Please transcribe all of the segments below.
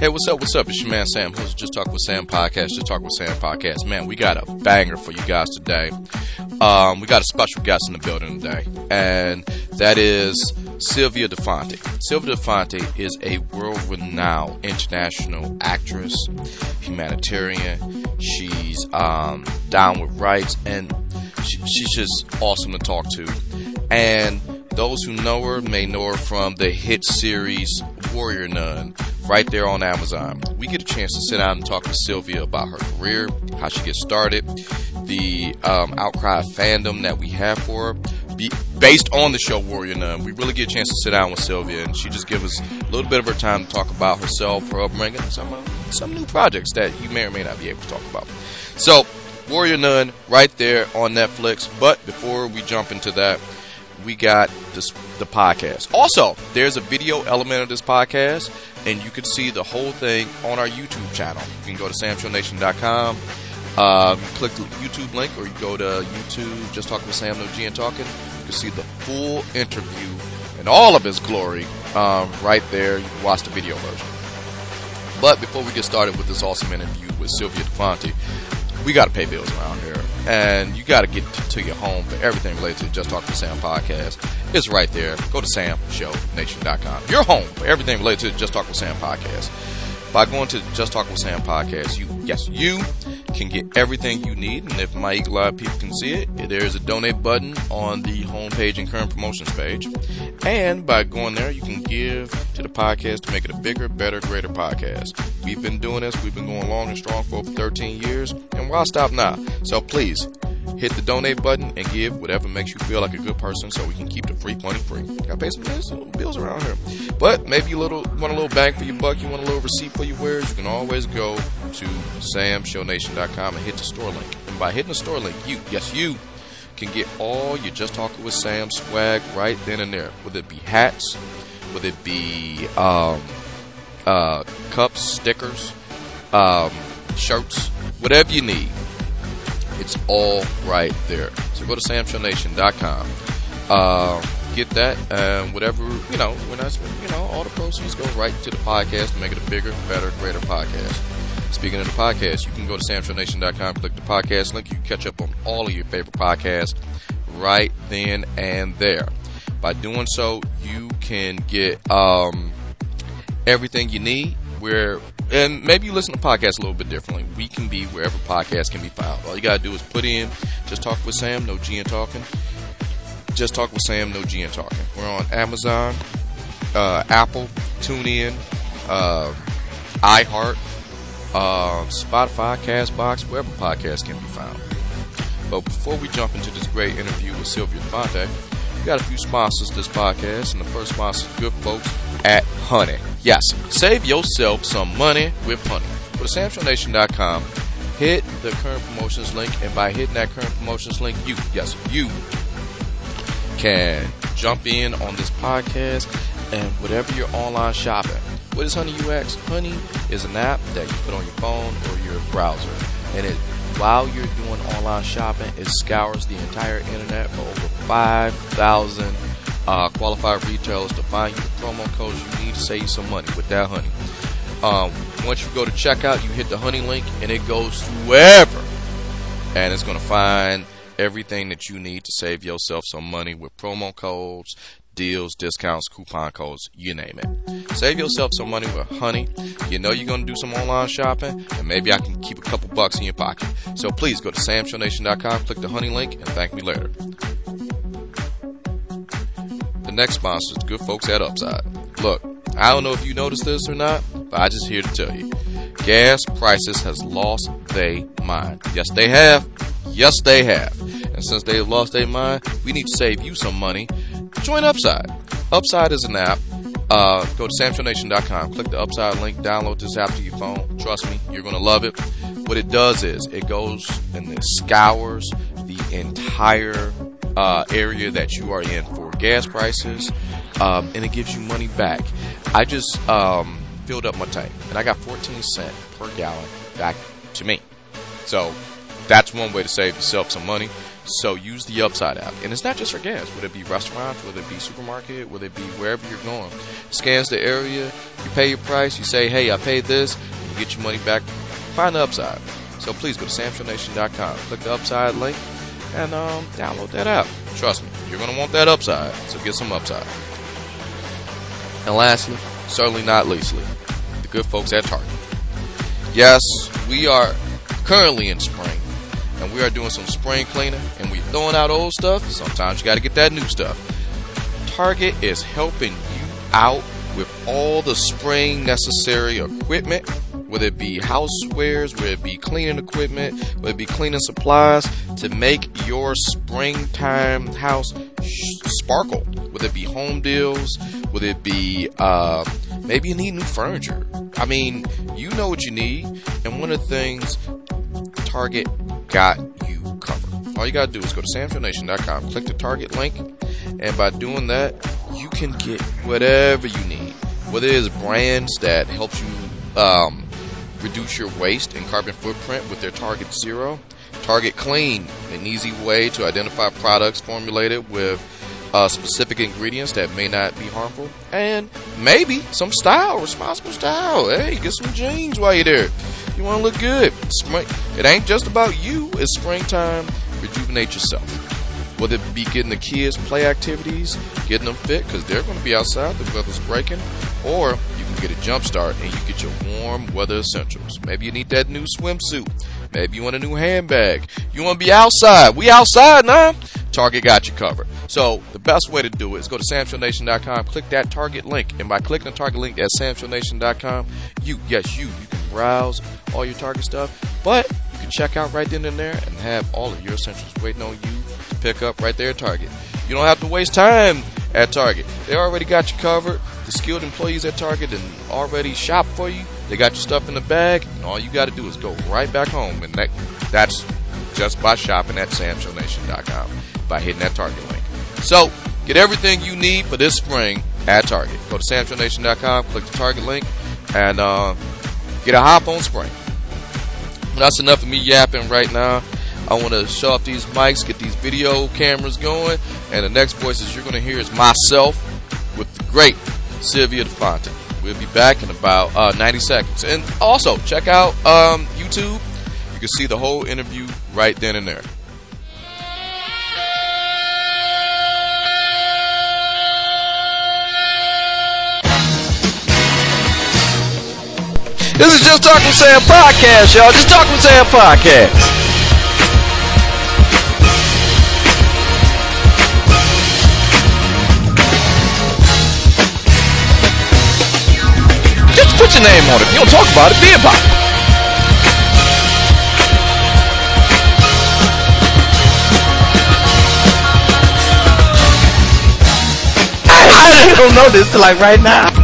Hey, what's up? What's up? It's your man Sam. Who's Just Talk with Sam podcast? Just Talk with Sam podcast. Man, we got a banger for you guys today. Um, we got a special guest in the building today, and that is Sylvia De Fanti. Sylvia De Fanti is a world-renowned international actress, humanitarian. She's um, down with rights, and she, she's just awesome to talk to. And those who know her may know her from the hit series Warrior Nun, right there on Amazon. We get a chance to sit down and talk with Sylvia about her career, how she gets started, the um, outcry of fandom that we have for her. Be, based on the show Warrior Nun, we really get a chance to sit down with Sylvia, and she just gives us a little bit of her time to talk about herself, her upbringing, some uh, some new projects that you may or may not be able to talk about. So, Warrior Nun, right there on Netflix. But before we jump into that, we got this, the podcast. Also, there's a video element of this podcast, and you can see the whole thing on our YouTube channel. You can go to samshownation.com, uh, click the YouTube link, or you go to YouTube, just talking with Sam No G and talking. You can see the full interview in all of its glory um, right there. You can watch the video version. But before we get started with this awesome interview with Sylvia De Fanti, we got to pay bills around here. And you got to get to your home for everything related to Just Talk to Sam podcast. It's right there. Go to samshownation.com. Your home for everything related to Just Talk with Sam podcast. By going to Just Talk with Sam podcast, you yes, you can get everything you need. And if my eye people can see it, there's a donate button on the homepage and current promotions page. And by going there, you can give to the podcast to make it a bigger, better, greater podcast. We've been doing this, we've been going long and strong for over 13 years, and why stop now? So please hit the donate button and give whatever makes you feel like a good person so we can keep the free money free. Gotta pay some bills, some bills around here. But maybe you little want a little bang for your buck, you want a little receipt for your wares, you can always go to samshownation.com and hit the store link. And by hitting the store link, you, yes, you can get all your Just Talking with Sam swag right then and there. Whether it be hats, whether it be um, uh, cups, stickers, um, shirts, whatever you need. It's all right there. So go to samshownation.com. Uh, get that, and whatever, you know, when I, you know, all the proceeds go right to the podcast to make it a bigger, better, greater podcast. Speaking of the podcast, you can go to samshownation.com, click the podcast link. You can catch up on all of your favorite podcasts right then and there. By doing so, you can get um, everything you need. Where and maybe you listen to podcasts a little bit differently. We can be wherever podcasts can be found. All you gotta do is put in just talk with Sam, no G and talking. Just talk with Sam, no G and talking. We're on Amazon, uh, Apple, TuneIn, uh, iHeart, uh, Spotify, Castbox, wherever podcasts can be found. But before we jump into this great interview with Sylvia Fanti, we got a few sponsors this podcast, and the first sponsor is good folks at Honey. Yes, save yourself some money with Honey. Go to SamShowNation.com, hit the current promotions link, and by hitting that current promotions link, you, yes, you can jump in on this podcast and whatever your online shopping. What is Honey UX? Honey is an app that you put on your phone or your browser, and it while you're doing online shopping, it scours the entire internet for over 5,000 uh, qualified retailers to find you the promo codes you need to save some money with that honey. Um, once you go to checkout, you hit the honey link and it goes to wherever. And it's going to find everything that you need to save yourself some money with promo codes, deals, discounts, coupon codes, you name it. Save yourself some money with Honey. You know you're going to do some online shopping, and maybe I can keep a couple bucks in your pocket. So please go to samshownation.com, click the Honey link, and thank me later. The next sponsor is the good folks at Upside. Look, I don't know if you noticed this or not, but I just here to tell you. Gas prices has lost their mind. Yes, they have. Yes, they have. And since they lost their mind, we need to save you some money. Join Upside. Upside is an app. Uh, go to samshownation.com, click the Upside link, download this app to your phone. Trust me, you're going to love it. What it does is it goes and it scours the entire uh, area that you are in for gas prices, um, and it gives you money back. I just um, filled up my tank, and I got 14 cent per gallon back to me. So that's one way to save yourself some money. So use the Upside app. And it's not just for gas, whether it be restaurants, whether it be supermarket, whether it be wherever you're going. Scans the area, you pay your price, you say, hey, I paid this, and you get your money back. Find the Upside. So please go to samshownation.com, click the Upside link, and um, download that app. Trust me, you're going to want that Upside, so get some Upside. And lastly, certainly not leastly, the good folks at Target. Yes, we are currently in spring, and we are doing some spring cleaning, and we're throwing out old stuff. Sometimes you got to get that new stuff. Target is helping you out with all the spring necessary equipment, whether it be housewares, whether it be cleaning equipment, whether it be cleaning supplies, to make your springtime house sparkle. Whether it be home deals, whether it be uh, maybe you need new furniture. I mean, you know what you need, and one of the things Target got you covered. All you gotta do is go to samshownation.com, click the Target link, and by doing that, you can get whatever you need. Whether it is brands that helps you um, reduce your waste and carbon footprint with their Target Zero, Target Clean, an easy way to identify products formulated with uh, specific ingredients that may not be harmful, and maybe some style, responsible style. Hey, get some jeans while you're there. You want to look good. Spring, it ain't just about you. It's springtime. Rejuvenate yourself. Whether it be getting the kids play activities, getting them fit because they're going to be outside, the weather's breaking, or you can get a jump start and you get your warm weather essentials. Maybe you need that new swimsuit. Maybe you want a new handbag. You want to be outside. We outside now. Target got you covered. So the best way to do it is go to samshownation.com, click that Target link, and by clicking the Target link at samshownation.com, you, yes, you, you can browse all your Target stuff, but you can check out right then and there and have all of your essentials waiting on you to pick up right there at Target. You don't have to waste time at Target. They already got you covered. The skilled employees at Target and already shop for you. They got your stuff in the bag, and all you got to do is go right back home, and that, that's just by shopping at samshownation.com by hitting that Target link. So, get everything you need for this spring at Target. Go to samshownation.com, click the Target link, and uh, get a hop on spring. That's enough of me yapping right now. I want to show off these mics, get these video cameras going, and the next voices you're going to hear is myself with the great Sylvia De Fanti. We'll be back in about uh, 90 seconds. And also, check out um, YouTube. You can see the whole interview right then and there. This is Just Talk with Sam podcast, y'all. Just Talk with Sam podcast. Just put your name on it. You don't talk about it, be about it. I don't know this till like right now.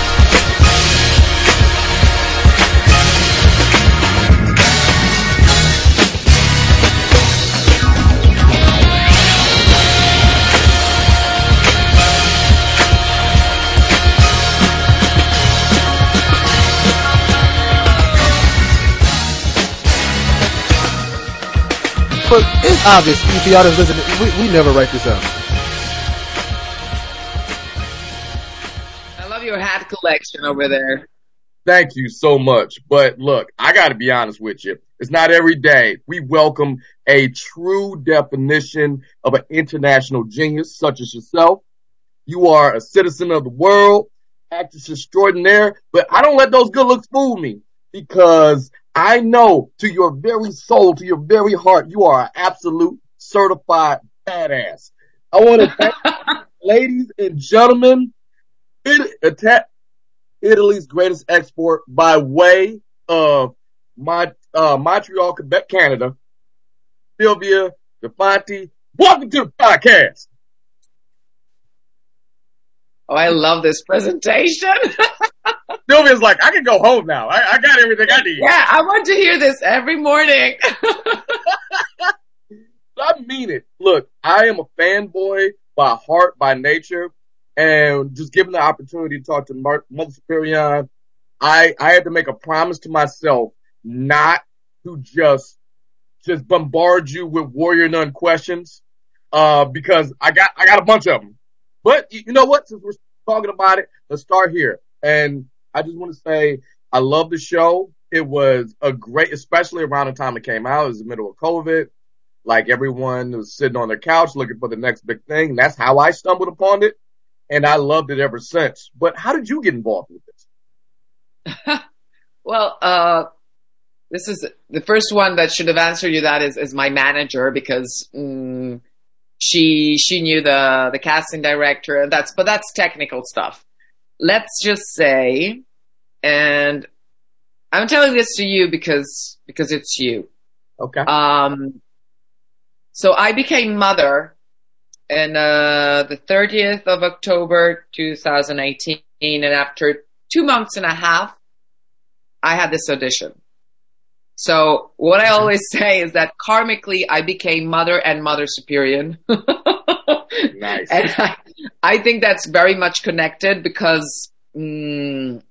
It's obvious if y'all that's listening, we, we never write this out. I love your hat collection over there. Thank you so much. But look, I got to be honest with you. It's not every day we welcome a true definition of an international genius such as yourself. You are a citizen of the world, actress extraordinaire, but I don't let those good looks fool me because I know to your very soul, to your very heart, you are an absolute certified badass. I want to thank ladies and gentlemen, it, Italy's greatest export by way of my, uh, Montreal, Quebec, Canada. Sylvia De Fanti. Welcome to the podcast. Oh, I love this presentation. Sylvia's like, I can go home now. I, I got everything I need. yeah, I want to hear this every morning. I mean it. Look, I am a fanboy by heart, by nature, and just given the opportunity to talk to Mar- Mother Superior, I I had to make a promise to myself not to just just bombard you with warrior nun questions, uh, because I got I got a bunch of them. But you know what? Since we're talking about it, let's start here. And I just want to say I love the show. It was a great, especially around the time it came out. It was the middle of COVID. Like everyone was sitting on their couch looking for the next big thing. That's how I stumbled upon it. And I loved it ever since. But how did you get involved with this? well, uh, this is the first one that should have answered you that is, is my manager because mm, she she knew the the casting director and that's but that's technical stuff. Let's just say, and I'm telling this to you because because it's you. Okay. Um, so I became mother in uh, the 30th of October 2018, and after two months and a half, I had this audition. So what I always say is that karmically, I became mother and mother superior. nice. And I, I think that's very much connected because mm,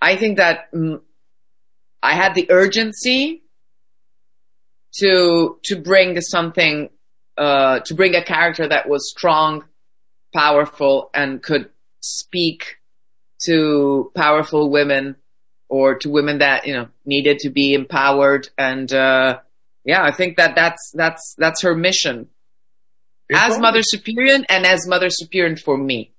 I think that mm, I had the urgency to to bring something uh, to bring a character that was strong, powerful, and could speak to powerful women or to women that you know needed to be empowered. And uh, yeah, I think that that's that's that's her mission As totally- Mother Superior and as Mother Superior for me.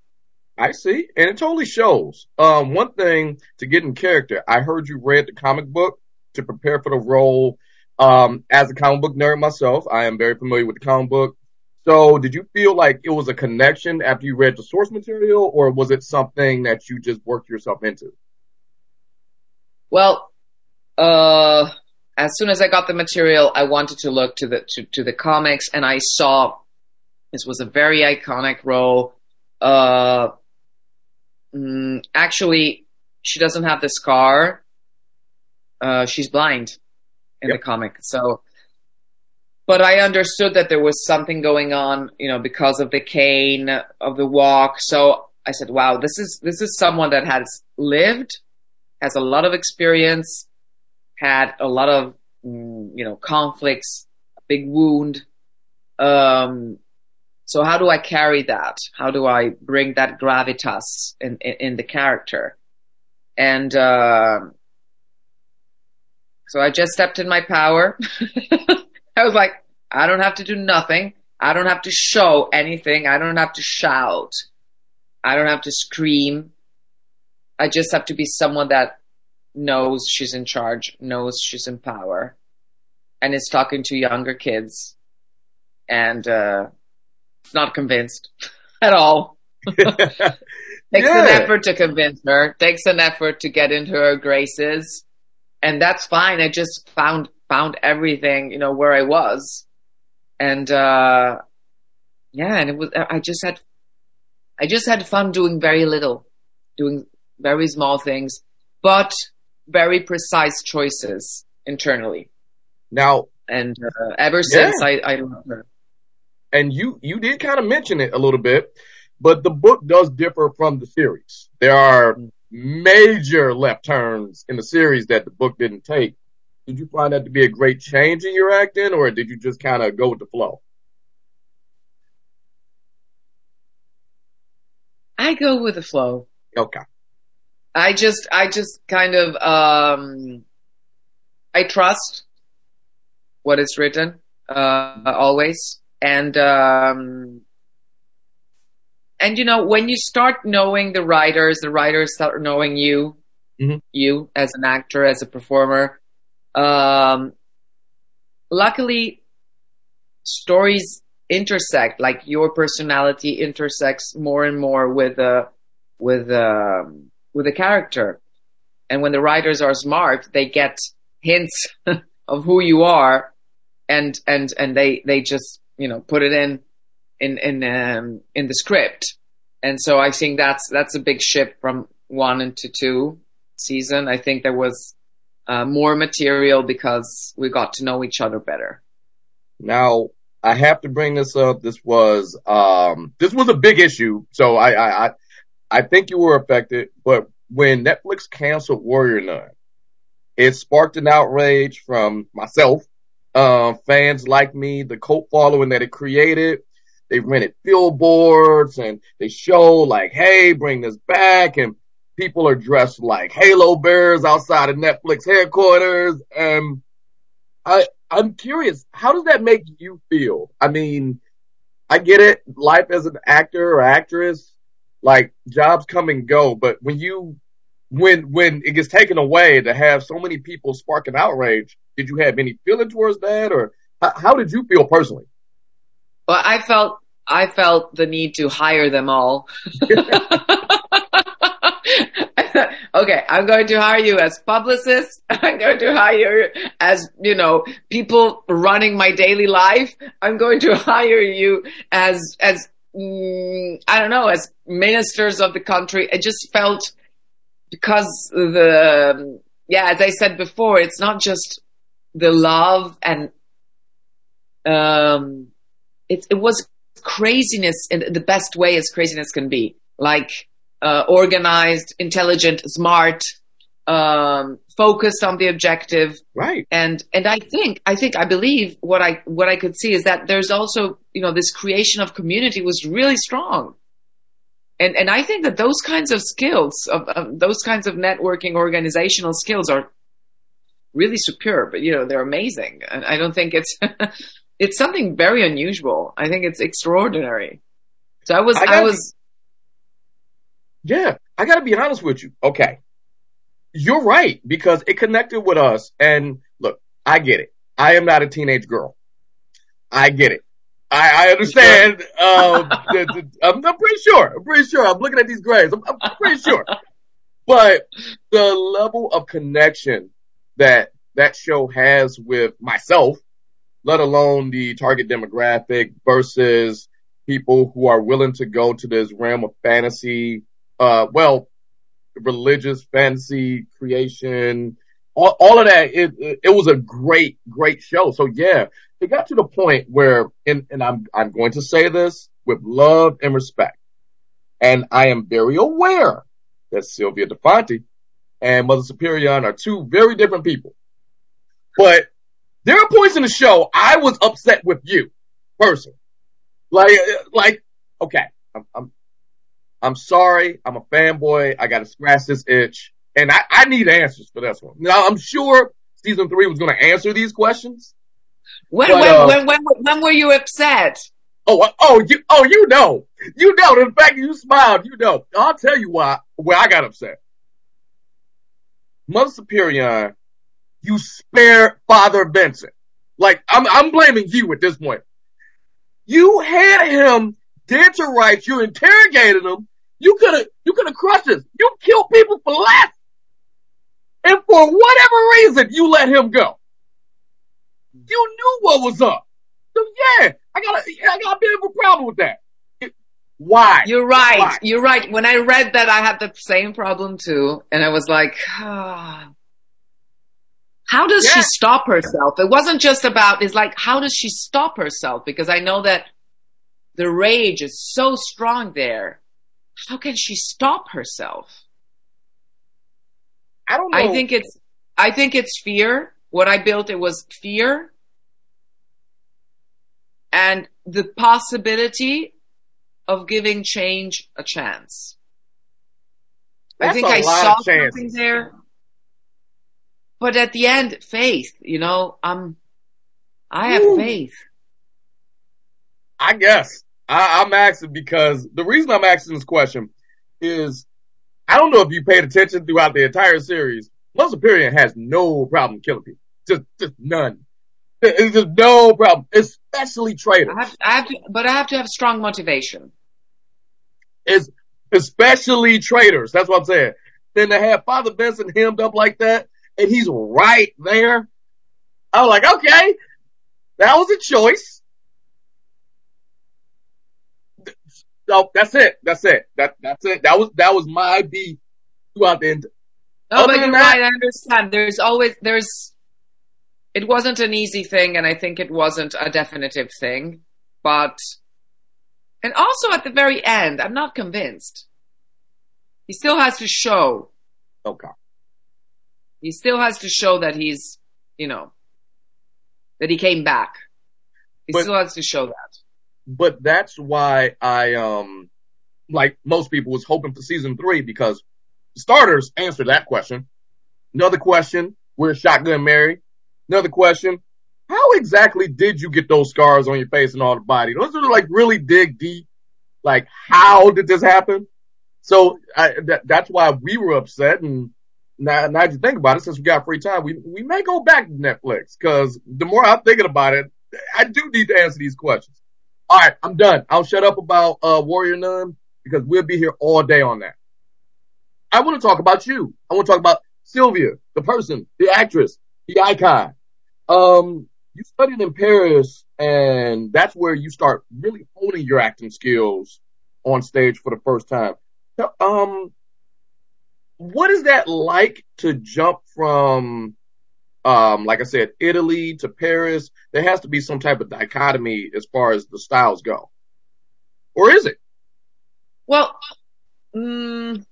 I see. And it totally shows. Um, one thing to get in character, I heard you read the comic book to prepare for the role. Um, as a comic book nerd myself, I am very familiar with the comic book. So did you feel like it was a connection after you read the source material or was it something that you just worked yourself into? Well, uh, as soon as I got the material, I wanted to look to the to, to the comics, and I saw this was a very iconic role. Uh, mm, actually, she doesn't have the scar. Uh, she's blind in Yep. the comic, so. But I understood that there was something going on, you know, because of the cane of the walk. So I said, "Wow, this is this is someone that has lived." has a lot of experience, had a lot of mm, you know conflicts, a big wound. Um, so how do I carry that? How do I bring that gravitas in in, in the character? And uh, so I just stepped in my power. I was like, I don't have to do nothing. I don't have to show anything. I don't have to shout. I don't have to scream. I just have to be someone that knows she's in charge, knows she's in power, and is talking to younger kids and uh, not convinced at all. Takes an effort to convince her, takes an effort to get into her graces, and that's fine. I just found found everything, you know, where I was. And uh yeah, and it was I just had I just had fun doing very little, doing very small things, but very precise choices internally. Now, And uh, ever Yeah. since I I love her. And you you did kind of mention it a little bit, but the book does differ from the series. There are major left turns in the series that the book didn't take. Did you find that to be a great change in your acting, or did you just kind of go with the flow? I go with the flow. Okay. I just, I just kind of, um, I trust what is written, uh, always. And, um, and you know, when you start knowing the writers, the writers start knowing you, Mhm. you as an actor, as a performer. Um, luckily, stories intersect, like your personality intersects more and more with, uh, with, um, with a character. And when the writers are smart, they get hints of who you are and and and they they just you know put it in in in um, in the script, and so I think that's that's a big shift from one into two season. I think there was uh, more material because we got to know each other better. Now, I have to bring this up. This was um this was a big issue. So I I I, I think you were affected, but when Netflix canceled Warrior Nun, it sparked an outrage from myself, uh, fans like me, the cult following that it created. They rented billboards and they show like, hey, bring this back. And people are dressed like Halo bearers outside of Netflix headquarters. And I, I'm curious, how does that make you feel? I mean, I get it. Life as an actor or actress, like jobs come and go, but when you when when it gets taken away to have so many people sparking outrage, did you have any feeling towards that, or how, how did you feel personally? Well, I felt I felt the need to hire them all. okay, I'm going to hire you as publicists. I'm going to hire you as, you know, people running my daily life. I'm going to hire you as, as, mm, I don't know, as ministers of the country. I just felt because the, yeah, as I said before, it's not just the love and, um, it, it was craziness in the best way as craziness can be. Like, uh, organized, intelligent, smart, um, focused on the objective. Right. And, and I think, I think, I believe what I, what I could see is that there's also, you know, this creation of community was really strong. And, and I think that those kinds of skills, of, of those kinds of networking, organizational skills are really superb. You know, they're amazing. And I don't think it's, it's something very unusual. I think it's extraordinary. So I was, I I, was, Yeah, I got to be honest with you. Okay, you're right because it connected with us. And look, I get it. I am not a teenage girl. I get it. I, I understand. The, the, I'm, I'm pretty sure. I'm pretty sure. I'm looking at these grades. I'm, I'm pretty sure. But the level of connection that that show has with myself, let alone the target demographic versus people who are willing to go to this realm of fantasy, uh, well, religious fantasy creation, all, all of that. It, it, it was a great, great show. So yeah, it got to the point where, and, and I'm, I'm going to say this with love and respect. And I am very aware that Sylvia De Fanti and Mother Superior are two very different people. But there are points in the show I was upset with you, personally. Like, like, okay, I'm, I'm, I'm sorry. I'm a fanboy. I got to scratch this itch, and I, I need answers for this one. Now, I'm sure season three was going to answer these questions. When, But, when, uh, when, when, when were you upset? Oh, oh, you, oh, you know, you know. The fact you smiled, you know. I'll tell you why. Where I got upset. Mother Superior, you spare Father Vincent. Like I'm, I'm blaming you at this point. You had him dead to rights. You interrogated him. You could have, you could have crushed us. You killed people for less. And for whatever reason, you let him go. You knew what was up. So yeah, I got a, I got a bit of a problem with that. It- why? You're right. Why? You're right. When I read that, I had the same problem too. And I was like, ah. how does she stop herself? It wasn't just about, it's like, how does she stop herself? Because I know that the rage is so strong there. How can she stop herself? I don't know. I think it's, I think it's fear. What I built, it was fear and the possibility of giving change a chance. I think I saw something there. But at the end, faith, you know, I'm, I have Ooh. faith. I guess I, I'm asking because the reason I'm asking this question is I don't know if you paid attention throughout the entire series. Superior has no problem killing people. Just, just none. It's just no problem, especially traitors. I have, I have to, but I have to have strong motivation. It's especially traitors. That's what I'm saying. Then to have Father Vincent hemmed up like that, and he's right there. I was like, okay, That was a choice. So that's it. That's it. That that's it. That was that was my beef throughout the end. Oh, no, Other but you're that- right. I understand. There's always there's. It wasn't an easy thing, and I think it wasn't a definitive thing. But, and also at the very end, I'm not convinced. He still has to show. Okay. He still has to show that he's, you know, that he came back. He But- still has to show that. But that's why I um like most people was hoping for season three because starters answered that question. Another question, where's Shotgun Mary? Another question, how exactly did you get those scars on your face and all the body? Those are like really dig deep. Like, how did this happen? So I, that, that's why we were upset. And now, now that you think about it, since we got free time, we, we may go back to Netflix because the more I'm thinking about it, I do need to answer these questions. All right, I'm done. I'll shut up about uh, Warrior Nun because we'll be here all day on that. I want to talk about you. I want to talk about Sylvia, the person, the actress, the icon. Um, you studied in Paris, and that's where you start really honing your acting skills on stage for the first time. Um, what is that like to jump from, um, like I said, Italy to Paris? There has to be some type of dichotomy as far as the styles go, or is it? Well, mm,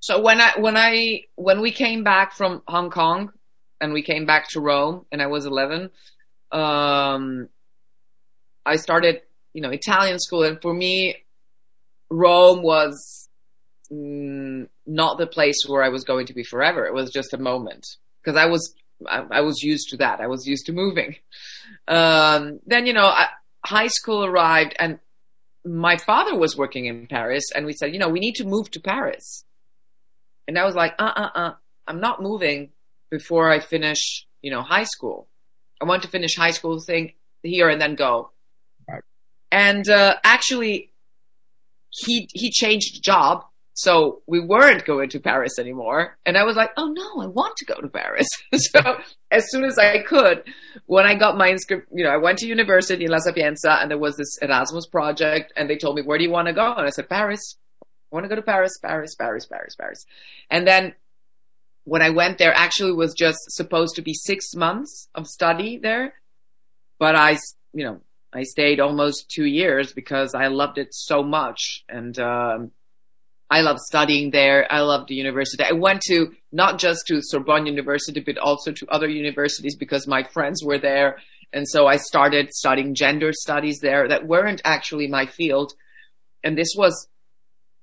so when I when I when we came back from Hong Kong and we came back to Rome and I was 11, um, I started you know Italian school and for me, Rome was mm, not the place where I was going to be forever. It was just a moment because I was I, I was used to that. I was used to moving. Um, then you know I, high school arrived and my father was working in Paris and we said, you know, we need to move to Paris. And I was like, uh, uh, uh, I'm not moving before I finish, you know, high school. I want to finish high school thing here and then go. Right. And, uh, actually he, he changed job. So we weren't going to Paris anymore. And I was like, oh no, I want to go to Paris. so as soon as I could, when I got my inscript, you know, I went to university in La Sapienza and there was this Erasmus project and they told me, where do you want to go? And I said, Paris. I want to go to Paris, Paris, Paris, Paris, Paris. And then when I went there, actually was just supposed to be six months of study there. But I, you know, I stayed almost two years because I loved it so much. And, um, I love studying there. I love the university. I went to not just to Sorbonne University, but also to other universities because my friends were there. And so I started studying gender studies there that weren't actually my field. And this was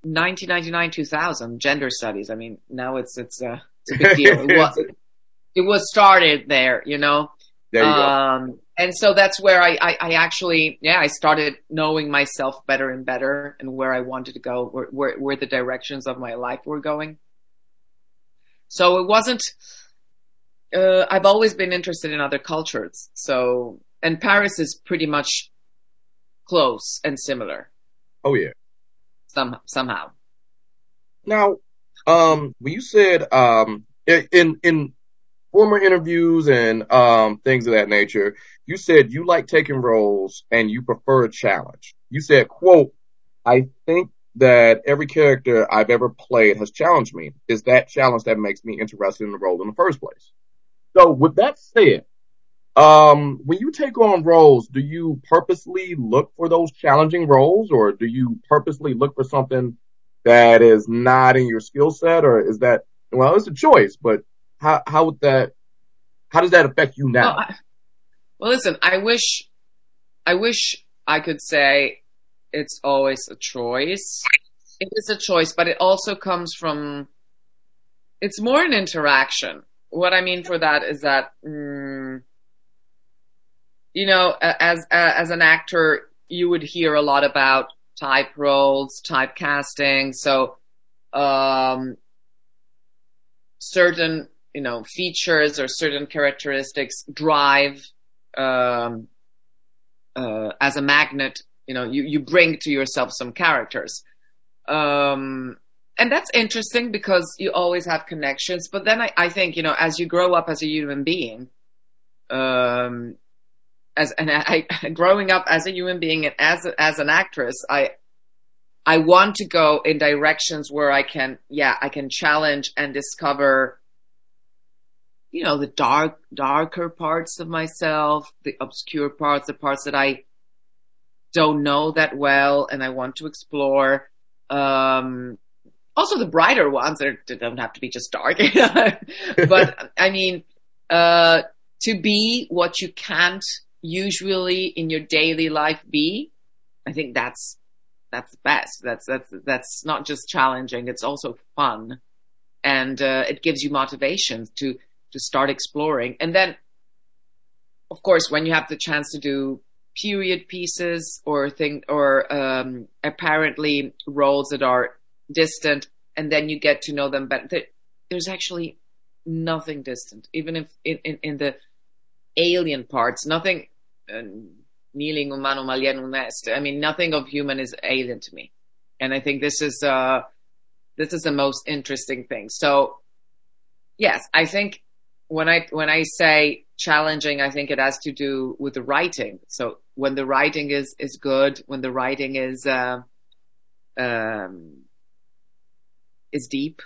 1999, 2000, gender studies. I mean, now it's, it's a, it's a big deal. It was, it was started there, you know? There you go. Um, and so that's where I, I, I actually, yeah, I started knowing myself better and better and where I wanted to go, where, where, where the directions of my life were going. So it wasn't, uh, I've always been interested in other cultures. So, and Paris is pretty much close and similar Oh yeah. some, somehow. Now, um, when you said um in in former interviews and um things of that nature, you said you like taking roles and you prefer a challenge. You said, "quote I think that every character I've ever played has challenged me. Is that challenge that makes me interested in the role in the first place?" So, with that said, um, when you take on roles, do you purposely look for those challenging roles, or do you purposely look for something that is not in your skill set, or is that well, it's a choice, but how how would that how does that affect you now? Well, I, well, listen, I wish, I wish I could say it's always a choice. It is a choice, but it also comes from, it's more an interaction. What I mean for that is that, mm, you know, as, as an actor, you would hear a lot about type roles, type casting. So, um, certain you know features or certain characteristics drive um, uh, as a magnet you know you, you bring to yourself some characters um, and that's interesting because you always have connections but then I, I think you know as you grow up as a human being um, as and I, growing up as a human being and as as an actress, I I want to go in directions where I can, yeah, I can challenge and discover, you know, the dark, darker parts of myself, the obscure parts, the parts that I don't know that well, and I want to explore. Um, also the brighter ones they don't have to be just dark, but I mean, uh, to be what you can't usually in your daily life be, I think that's that's the best. That's that's that's not just challenging; it's also fun, and uh, it gives you motivation to to start exploring. And then, of course, when you have the chance to do period pieces or thing or um, apparently roles that are distant, and then you get to know them better. There's actually nothing distant, even if in, in, in the alien parts, nothing. Uh, kneeling umano malien nest. I mean, nothing of human is alien to me, and I think this is uh, this is the most interesting thing. So, yes, I think when I when I say challenging, I think it has to do with the writing. So when the writing is is good, when the writing is uh, um, is deep,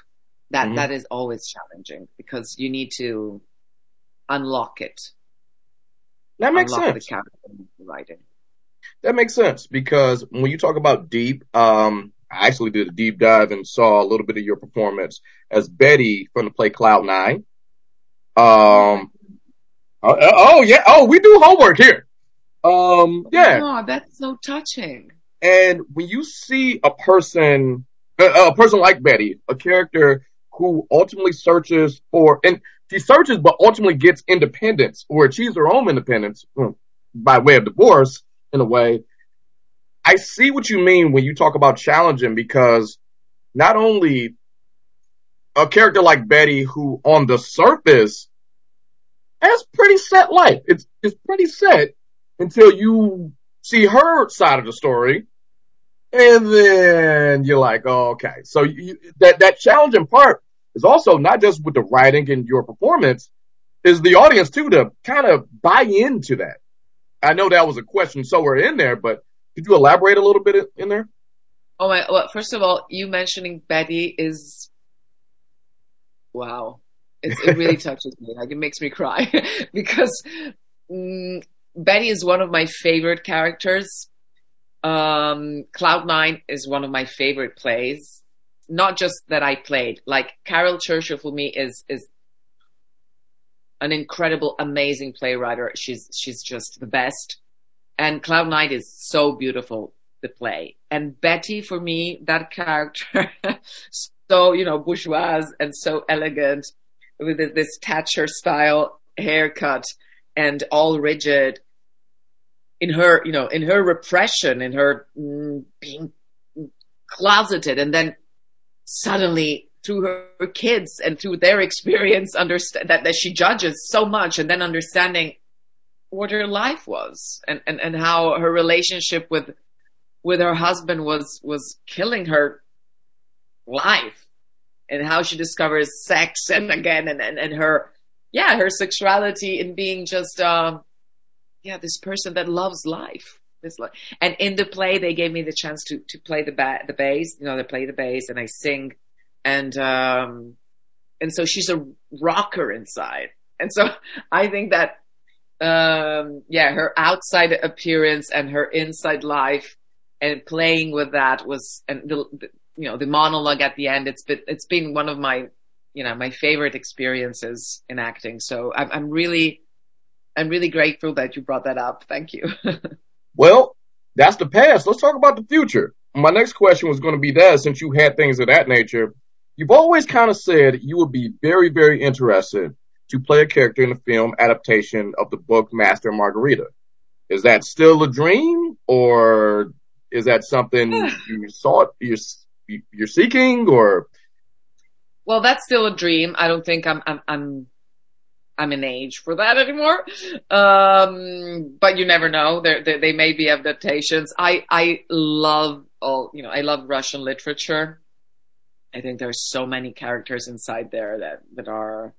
that, mm-hmm. that is always challenging because you need to unlock it that makes sense. writing. That makes sense because when you talk about deep, um, I actually did a deep dive and saw a little bit of your performance as Betty from the play Cloud Nine. Um, oh, oh yeah, oh we do homework here. Um, yeah. Oh, that's so touching. And when you see a person, a person like Betty, a character who ultimately searches for, and she searches but ultimately gets independence or achieves her own independence hmm, by way of divorce in a way. I see what you mean when you talk about challenging because not only a character like Betty who on the surface has pretty set life. It's it's pretty set until you see her side of the story. And then you're like, oh, okay. So you, that, that challenging part is also not just with the writing and your performance, is the audience too to kind of buy into that. I know that was a question somewhere in there, but could you elaborate a little bit in there? Oh my! Well, first of all, you mentioning Betty is wow. It's, it really touches me. Like it makes me cry because mm, Betty is one of my favorite characters. Um, Cloud Nine is one of my favorite plays not just that I played. Like Caryl Churchill for me is is an incredible, amazing playwright. She's she's just the best. And Cloud Nine is so beautiful to play. And Betty for me, that character, so you know bourgeois and so elegant with this Thatcher style haircut and all rigid. In her, you know, in her repression, in her mm, being closeted, and then suddenly through her, her kids and through their experience understand that, that she judges so much and then understanding what her life was and, and, and how her relationship with with her husband was was killing her life and how she discovers sex and again and, and, and her yeah her sexuality in being just um yeah this person that loves life this and in the play, they gave me the chance to to play the ba- the bass. You know, they play the bass and I sing, and um, and so she's a rocker inside. And so I think that um, yeah, her outside appearance and her inside life and playing with that was and the, the you know the monologue at the end. It's been it's been one of my you know my favorite experiences in acting. So I'm, I'm really I'm really grateful that you brought that up. Thank you. Well, that's the past. Let's talk about the future. My next question was going to be that since you had things of that nature, you've always kind of said you would be very, very interested to play a character in the film adaptation of the book Master Margarita. Is that still a dream or is that something you sought, you're, you're seeking or? Well, that's still a dream. I don't think I'm, I'm, I'm I'm in age for that anymore. Um, but you never know. There, there, they may be adaptations. I, I love all, you know, I love Russian literature. I think there's so many characters inside there that, that are,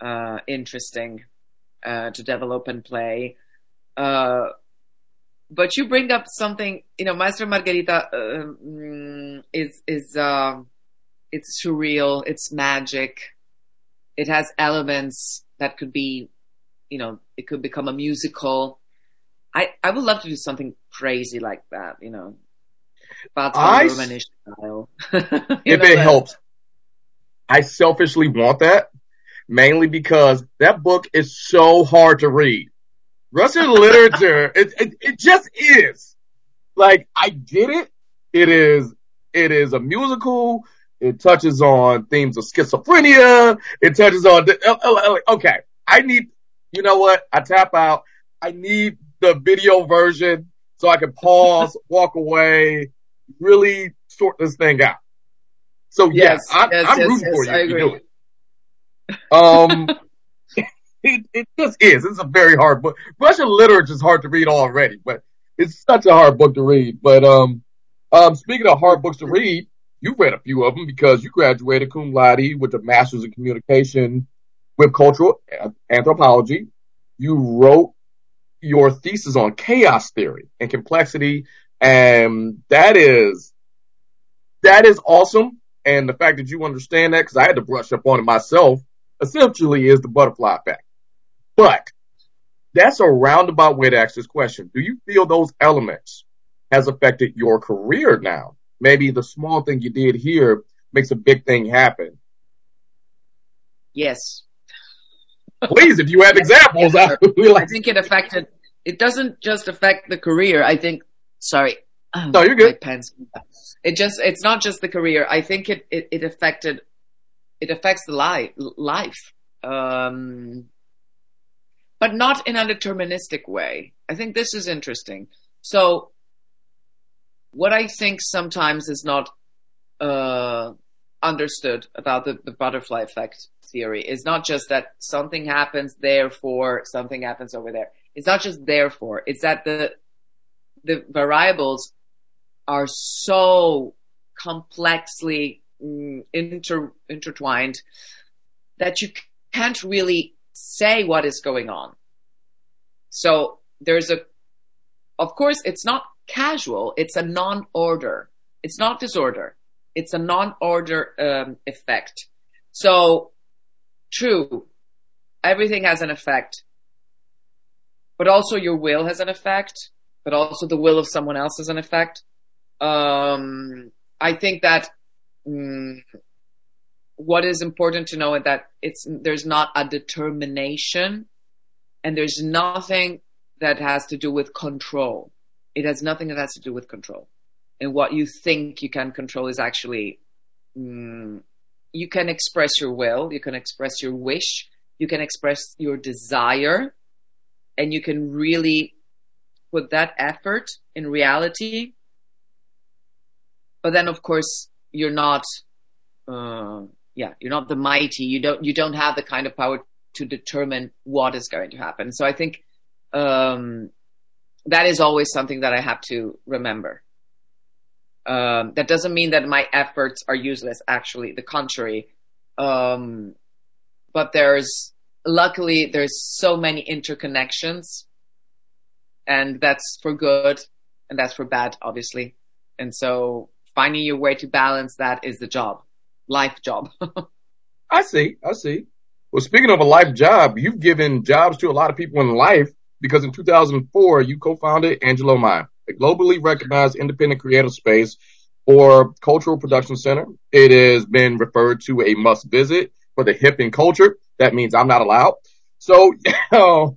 uh, interesting, uh, to develop and play. Uh, but you bring up something, you know, Maestro Margherita uh, mm, is is um, it's surreal, it's magic, it has elements that could be, you know, it could become a musical. I I would love to do something crazy like that, you know, Baz I- Luhrmann-ish style. if it helps. I selfishly want that, mainly because that book is so hard to read. Russian literature, it, it it just is. Like I get it. It is it is a musical. It touches on themes of schizophrenia. It touches on uh, uh, uh, okay. I need you know what? I tap out. I need the video version so I can pause, walk away, really sort this thing out. So yes, Yes, I'm, yes, rooting for you I if you do it. Um, it, it just is. It's a very hard book. Russian literature is hard to read already, but it's such a hard book to read. But um, um, speaking of hard books to read, you've read a few of them because you graduated cum laude with a master's in communication with cultural uh, anthropology. You wrote your thesis on chaos theory and complexity, and that is that is awesome. And the fact that you understand that, because I had to brush up on it myself, essentially is the butterfly effect. But that's a roundabout way to ask this question. Do you feel those elements has affected your career now? Maybe the small thing you did here makes a big thing happen. yes. Please, if you have examples, I would really I like. think it affected. It doesn't just affect the career. I think. Sorry. No, you're good. Pen's. It just. It's not just the career. I think it. It, it affected. It affects the life. Life. Um, but not in a deterministic way. I think this is interesting. So, what I think sometimes is not uh, understood about the, the butterfly effect theory is not just that something happens, therefore something happens over there. It's not just therefore. It's that the the variables are so complexly mm, inter, intertwined that you can't really say what is going on. So there's a, of course, it's not casual. It's a non-order. It's not disorder. It's a non-order um, effect. So true, everything has an effect, but also your will has an effect, but also the will of someone else has an effect. Um, I think that mm, what is important to know is that it's there's not a determination, and there's nothing that has to do with control. It has nothing that has to do with control. And what you think you can control is actually mm, you can express your will, you can express your wish, you can express your desire, and you can really put that effort in reality. But then, of course, you're not, uh, yeah, you're not the mighty. You don't, you don't have the kind of power to determine what is going to happen. So I think um, that is always something that I have to remember. Um, that doesn't mean that my efforts are useless. Actually, the contrary. Um, but there's luckily there's so many interconnections, and that's for good, and that's for bad, obviously. And so finding your way to balance that is the job, life job. I see. I see. Well, speaking of a life job, you've given jobs to a lot of people in life because in 2004 you co-founded Angelo Mai, a globally recognized independent creative space or cultural production center. It has been referred to a must visit for the hip and culture. That means I'm not allowed. So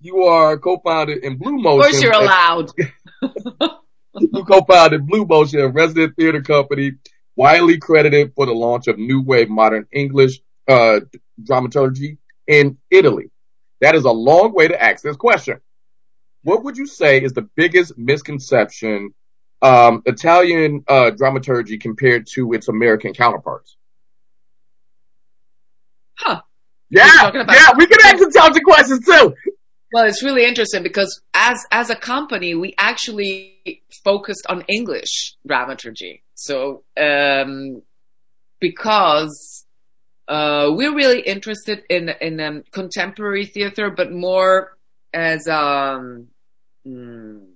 you are co-founded in Blue Motion. of course, you're allowed. you co-founded Blue Motion, a resident theater company widely credited for the launch of new wave modern English uh, dramaturgy in Italy. That is a long way to ask this question. What would you say is the biggest misconception um, Italian uh, dramaturgy compared to its American counterparts? Huh. Yeah, yeah, we can ask intelligent questions too. Well, it's really interesting because as as a company, we actually focused on English dramaturgy. So um, because uh, we're really interested in in um, contemporary theater, but more as um, mm,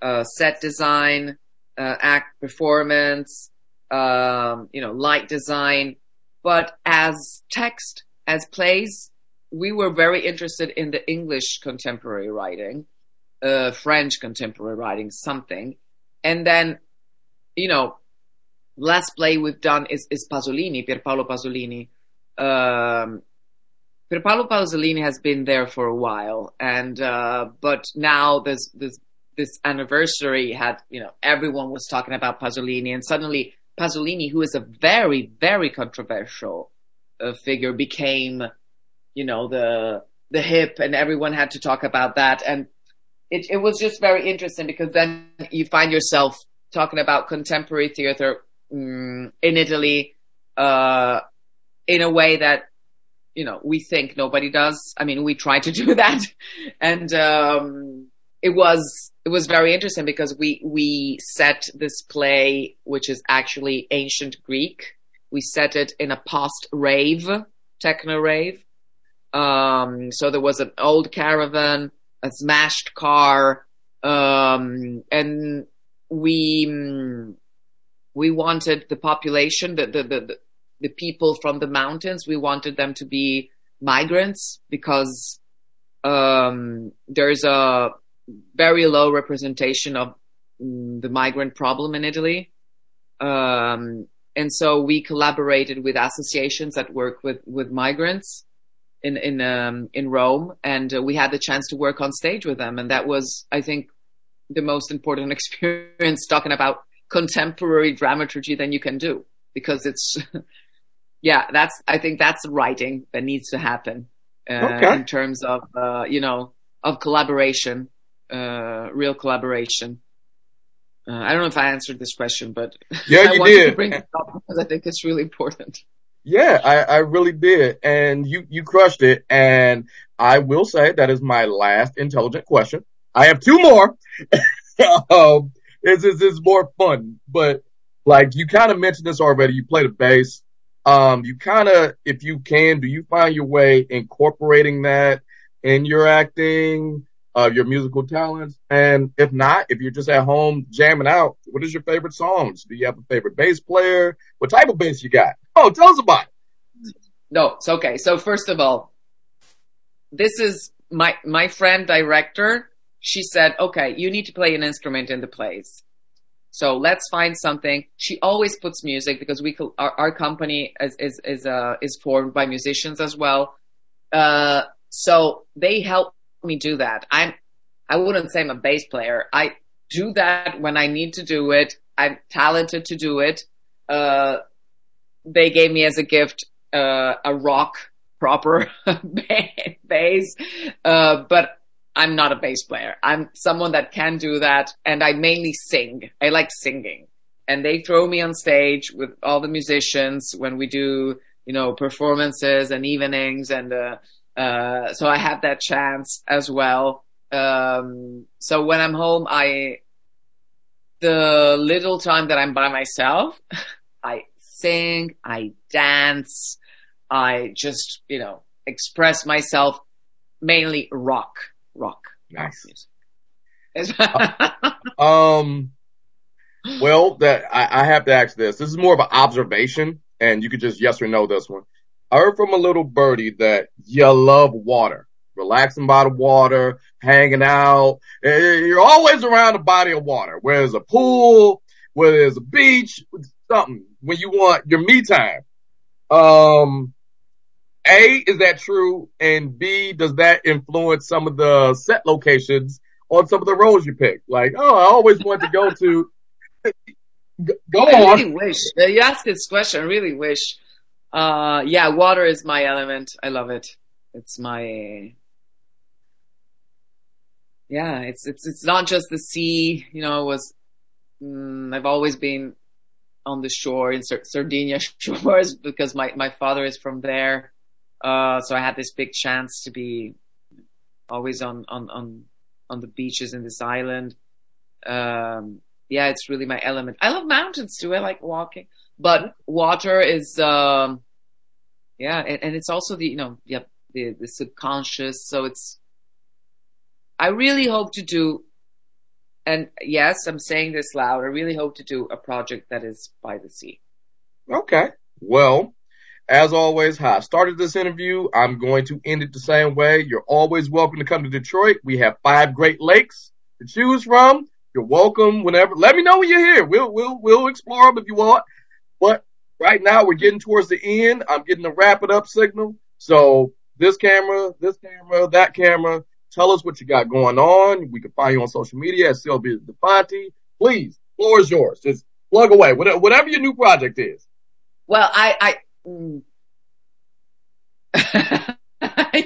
uh, set design, uh, act performance, um, you know, light design. But as text, as plays, we were very interested in the English contemporary writing, uh, French contemporary writing, something. And then, you know, last play we've done is, is Pasolini, Pierpaolo Pasolini. Um, Pierpaolo Pasolini has been there for a while, and uh, but now this this this anniversary had you know everyone was talking about Pasolini, and suddenly Pasolini, who is a very very controversial uh, figure, became you know the the hip, and everyone had to talk about that, and it it was just very interesting because then you find yourself talking about contemporary theater in Italy uh, in a way that you know we think nobody does. I mean, we try to do that, and um, it was it was very interesting because we we set this play, which is actually ancient Greek. We set it in a past rave techno rave. Um, so there was an old caravan, a smashed car, um, and we mm, we wanted the population, the, the, the, the people from the mountains, we wanted them to be migrants because um, there's a very low representation of mm, the migrant problem in Italy. Um, and so we collaborated with associations that work with, with migrants in, in, um, in Rome. And uh, we had the chance to work on stage with them. And that was, I think, the most important experience talking about contemporary dramaturgy than you can do because it's yeah that's i think that's writing that needs to happen uh, okay. in terms of uh, you know of collaboration uh, real collaboration. Uh, i don't know if i answered this question but yeah I you did to bring it up because i think it's really important. Yeah I, I really did. And you you crushed it. And i will say that is my last intelligent question. I have two more. Um, it's, it's, it's more fun. But like you kind of mentioned this already. You play the bass. Um, you kind of, if you can, do you find your way incorporating that in your acting, uh, your musical talents? And if not, if you're just at home jamming out, what is your favorite songs? Do you have a favorite bass player? What type of bass you got? Oh, tell us about it. No, it's okay. So first of all, this is my, my friend director she said, okay, you need to play an instrument in the plays. So let's find something. She always puts music because we, our, our company is, is, is, uh, is formed by musicians as well. Uh, so they help me do that. I'm, I wouldn't say I'm a bass player. I do that when I need to do it. I'm talented to do it. Uh, they gave me as a gift, uh, a rock proper bass. Uh, but I'm not a bass player. I'm someone that can do that and I mainly sing. I like singing. And they throw me on stage with all the musicians when we do, you know, performances and evenings and, uh, uh, so I have that chance as well. Um, so when I'm home, I, the little time that I'm by myself, I sing, I dance, I just, you know, express myself mainly rock rock. Nice. uh, um. Well, that I, I have to ask this. This is more of an observation, and you could just yes or no this one. I heard from a little birdie that you love water, relaxing by the water, hanging out. Eh, you're always around a body of water, whether it's a pool, whether it's a beach, something when you want your me time. Um, a, is that true? And B, does that influence some of the set locations on some of the roles you pick? Like, oh, I always wanted to go to. go on. Really wish. You ask this question. I really wish. Uh, yeah, water is my element. I love it. It's my. Yeah, it's it's it's not just the sea. You know, it was. Mm, I've always been on the shore in Sardinia shores because my my father is from there uh, so I had this big chance to be always on, on, on, on the beaches in this island. Um, yeah, it's really my element. I love mountains too. I like walking, but water is, um, yeah, and, and it's also the, you know, yeah, the, the subconscious. So it's, I really hope to do, and yes, I'm saying this loud. I really hope to do a project that is by the sea. Okay. Well, as always, how I started this interview, I'm going to end it the same way. You're always welcome to come to Detroit. We have five Great Lakes to choose from. You're welcome whenever. Let me know when you're here. We'll we'll we'll explore them if you want. But right now we're getting towards the end. I'm getting a wrap it up signal. So this camera, this camera, that camera. Tell us what you got going on. We can find you on social media at Sylvia De Fanti. Please, floor is yours. Just plug away. Whatever your new project is. Well, I, I mm.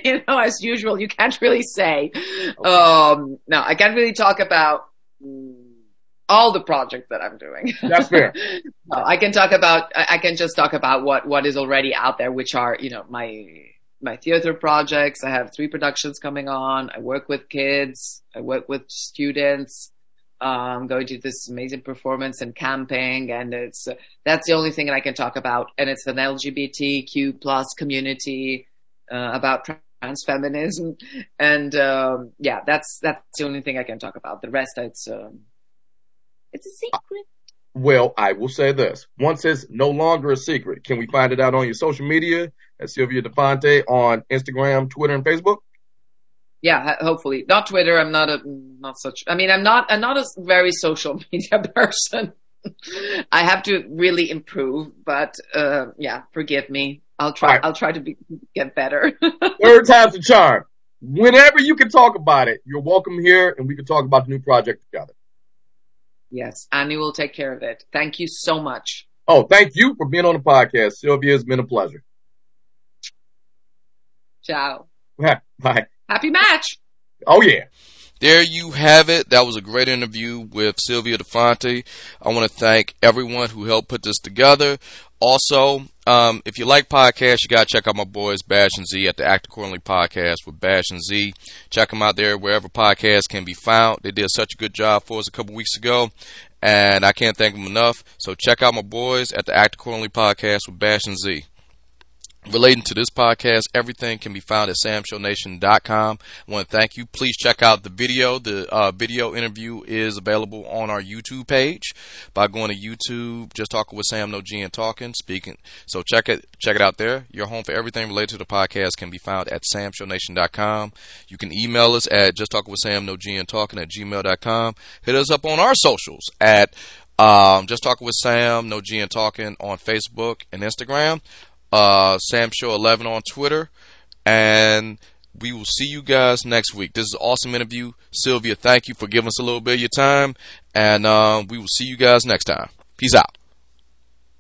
you know, as usual, you can't really say. Okay. Um, no, I can't really talk about all the projects that I'm doing. That's fair. no, I can talk about, I can just talk about what, what is already out there, which are, you know, my, my theater projects. I have three productions coming on. I work with kids. I work with students. Um, going to this amazing performance and camping, and it's that's the only thing that I can talk about. And it's an LGBTQ plus community uh, about trans feminism, and um, yeah, that's that's the only thing I can talk about. The rest, it's um, it's a secret. Well, I will say this: once it's no longer a secret, can we find it out on your social media at Sylvia De Fanti on Instagram, Twitter, and Facebook? Yeah, hopefully not Twitter. I'm not a not such. I mean, I'm not I'm not a very social media person. I have to really improve, but uh, yeah, forgive me. I'll try. Right. I'll try to be, get better. Third time's a charm. Whenever you can talk about it, you're welcome here, and we can talk about the new project together. Yes, Annie will take care of it. Thank you so much. Oh, thank you for being on the podcast, Sylvia. It's been a pleasure. Ciao. Bye. Happy match. Oh yeah. There you have it. That was a great interview with Sylvia De Fanti. I want to thank everyone who helped put this together. Also, um, if you like podcasts, you got to check out my boys Bash and Z at the Act Accordingly podcast with Bash and Z. Check them out there wherever podcasts can be found. They did such a good job for us a couple weeks ago, and I can't thank them enough. So check out my boys at the Act Accordingly podcast with Bash and Z relating to this podcast, everything can be found at samshownation.com. I want to thank you. Please check out the video. The uh, video interview is available on our YouTube page by going to YouTube. Just talking with Sam, no G and talking, speaking. So check it, check it out there. Your home for everything related to the podcast can be found at samshownation.com. You can email us at just talking with Sam, no G and talking at gmail.com. Hit us up on our socials at um, just talking with Sam, no G and talking on Facebook and Instagram uh, Sam Show 11 on Twitter, and we will see you guys next week. This is an awesome interview. Sylvia, thank you for giving us a little bit of your time, and uh, we will see you guys next time. Peace out.